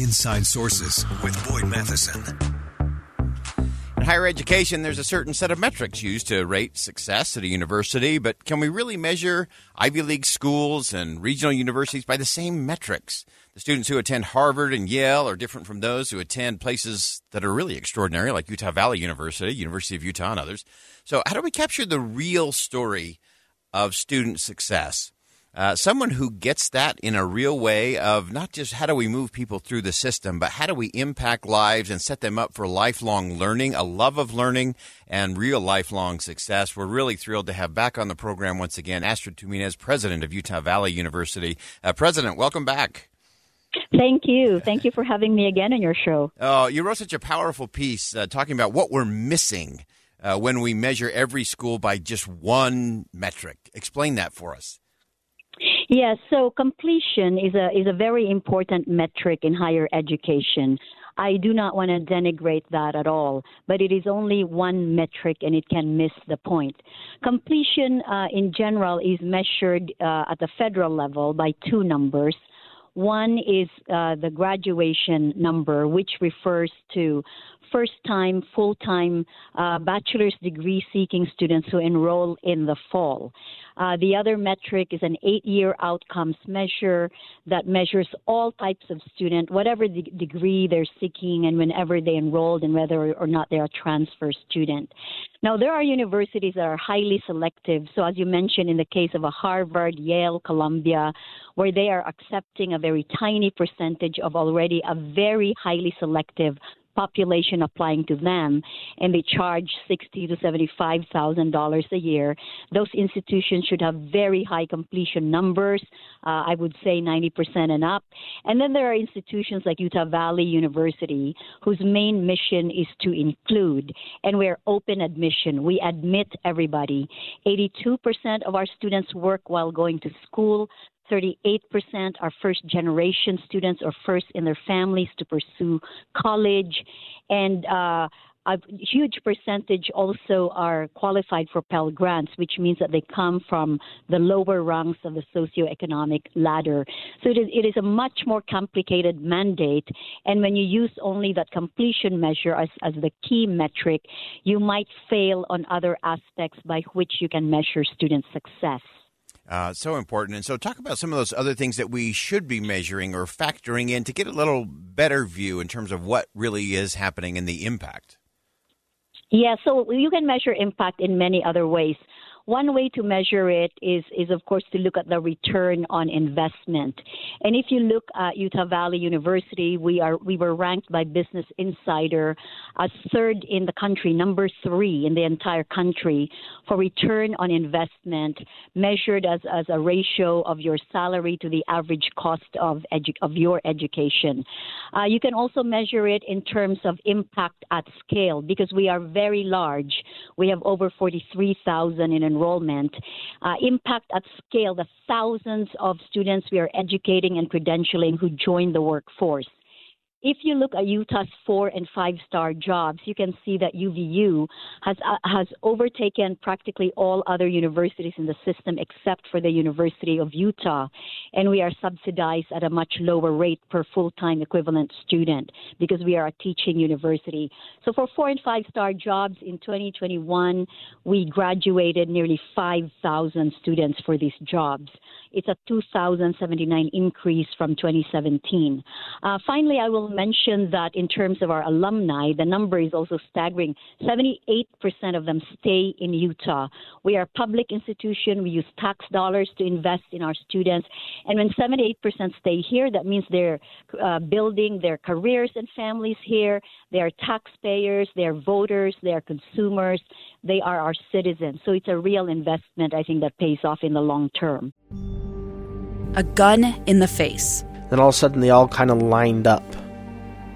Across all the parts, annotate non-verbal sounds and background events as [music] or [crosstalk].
Inside Sources with Boyd Matheson. In higher education, there's a certain set of metrics used to rate success at a university, but can we really measure Ivy League schools and regional universities by the same metrics? The students who attend Harvard and Yale are different from those who attend places that are really extraordinary, like Utah Valley University, University of Utah, and others. So, how do we capture the real story of student success? Uh, someone who gets that in a real way of not just how do we move people through the system, but how do we impact lives and set them up for lifelong learning, a love of learning, and real lifelong success. We're really thrilled to have back on the program once again Astrid Tuminez, president of Utah Valley University. Uh, president, welcome back. Thank you. Thank you for having me again on your show. Oh, you wrote such a powerful piece uh, talking about what we're missing uh, when we measure every school by just one metric. Explain that for us. Yes, so completion is a is a very important metric in higher education. I do not want to denigrate that at all, but it is only one metric and it can miss the point. Completion uh, in general is measured uh, at the federal level by two numbers. One is uh, the graduation number, which refers to first time, full time uh, bachelor's degree seeking students who enroll in the fall. Uh, the other metric is an eight year outcomes measure that measures all types of student, whatever the degree they're seeking and whenever they enrolled and whether or not they're a transfer student. Now, there are universities that are highly selective. So, as you mentioned, in the case of a Harvard, Yale, Columbia, where they are accepting a very tiny percentage of already a very highly selective population applying to them, and they charge sixty to seventy-five thousand dollars a year. Those institutions should have very high completion numbers. Uh, I would say ninety percent and up. And then there are institutions like Utah Valley University, whose main mission is to include, and we're open admission. We admit everybody. Eighty-two percent of our students work while going to school. 38% are first generation students or first in their families to pursue college. And uh, a huge percentage also are qualified for Pell Grants, which means that they come from the lower rungs of the socioeconomic ladder. So it is, it is a much more complicated mandate. And when you use only that completion measure as, as the key metric, you might fail on other aspects by which you can measure student success. Uh, so important. And so, talk about some of those other things that we should be measuring or factoring in to get a little better view in terms of what really is happening and the impact. Yeah, so you can measure impact in many other ways. One way to measure it is, is of course, to look at the return on investment. And if you look at Utah Valley University, we are we were ranked by Business Insider as third in the country, number three in the entire country for return on investment, measured as, as a ratio of your salary to the average cost of edu- of your education. Uh, you can also measure it in terms of impact at scale because we are very large. We have over 43,000 in enrollment uh, impact at scale the thousands of students we are educating and credentialing who join the workforce if you look at Utah's four and five star jobs, you can see that UVU has uh, has overtaken practically all other universities in the system except for the University of Utah, and we are subsidized at a much lower rate per full time equivalent student because we are a teaching university. So for four and five star jobs in 2021, we graduated nearly 5,000 students for these jobs. It's a 2,079 increase from 2017. Uh, finally, I will mention that in terms of our alumni, the number is also staggering. 78% of them stay in Utah. We are a public institution. We use tax dollars to invest in our students. And when 78% stay here, that means they're uh, building their careers and families here. They are taxpayers, they are voters, they are consumers, they are our citizens. So it's a real investment, I think, that pays off in the long term a gun in the face. Then all of a sudden, they all kind of lined up.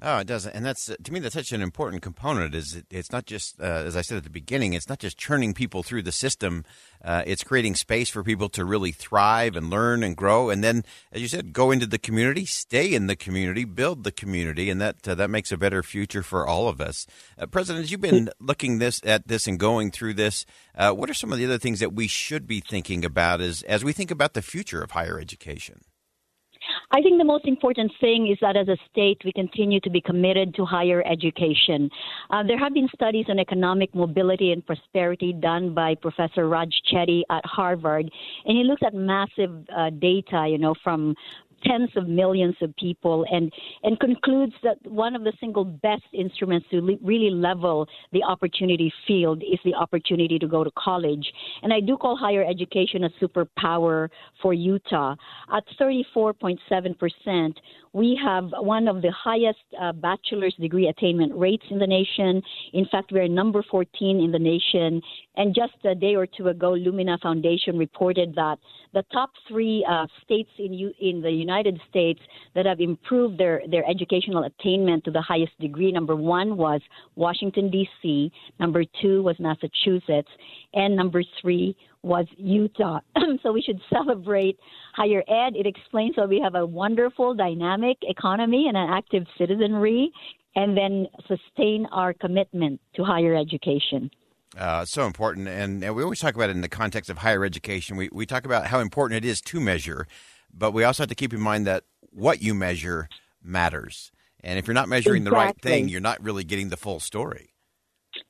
Oh, it doesn't, and that's to me that's such an important component. Is it, it's not just uh, as I said at the beginning, it's not just churning people through the system. Uh, it's creating space for people to really thrive and learn and grow, and then, as you said, go into the community, stay in the community, build the community, and that uh, that makes a better future for all of us. Uh, President, as you've been looking this at this and going through this, uh, what are some of the other things that we should be thinking about as as we think about the future of higher education? I think the most important thing is that as a state, we continue to be committed to higher education. Uh, there have been studies on economic mobility and prosperity done by Professor Raj Chetty at Harvard, and he looks at massive uh, data, you know, from tens of millions of people and, and concludes that one of the single best instruments to le- really level the opportunity field is the opportunity to go to college. And I do call higher education a superpower for Utah. At 34.7%, we have one of the highest uh, bachelor's degree attainment rates in the nation. In fact, we're number 14 in the nation. And just a day or two ago, Lumina Foundation reported that the top three uh, states in, U- in the United States that have improved their, their educational attainment to the highest degree, number one was Washington, D.C., number two was Massachusetts, and number three was Utah. [clears throat] so we should [laughs] celebrate higher ed. It explains why we have a wonderful, dynamic economy and an active citizenry, and then sustain our commitment to higher education. Uh, so important, and, and, we always talk about it in the context of higher education. We we talk about how important it is to measure, but we also have to keep in mind that what you measure matters. And if you're not measuring exactly. the right thing, you're not really getting the full story.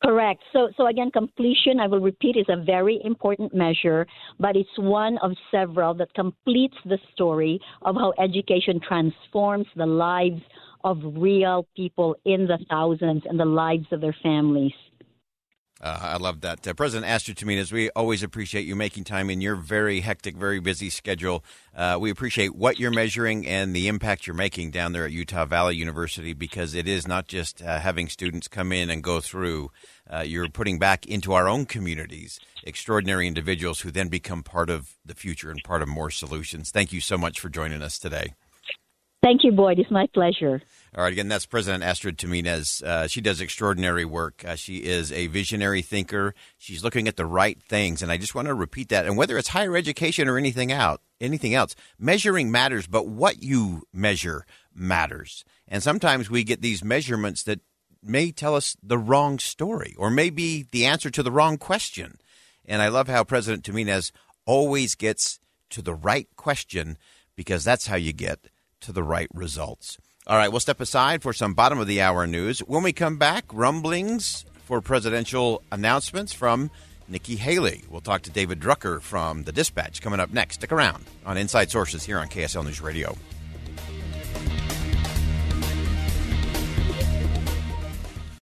Correct. So, so again, completion, I will repeat, is a very important measure, but it's one of several that completes the story of how education transforms the lives of real people in the thousands and the lives of their families. Uh, I love that. Uh, President Astrid Tuminez, we always appreciate you making time in your very hectic, very busy schedule. Uh, we appreciate what you're measuring and the impact you're making down there at Utah Valley University because it is not just uh, having students come in and go through. Uh, you're putting back into our own communities extraordinary individuals who then become part of the future and part of more solutions. Thank you so much for joining us today. Thank you, Boyd. It's my pleasure. All right, again, that's President Astrid Tuminez. Uh, she does extraordinary work. Uh, she is a visionary thinker. She's looking at the right things, and I just want to repeat that. And whether it's higher education or anything out, anything else, measuring matters, but what you measure matters. And sometimes we get these measurements that may tell us the wrong story, or maybe the answer to the wrong question. And I love how President Tuminez always gets to the right question because that's how you get to the right results. All right, we'll step aside for some bottom of the hour news. When we come back, rumblings for presidential announcements from Nikki Haley. We'll talk to David Drucker from the Dispatch coming up next. Stick around on Inside Sources here on KSL News Radio.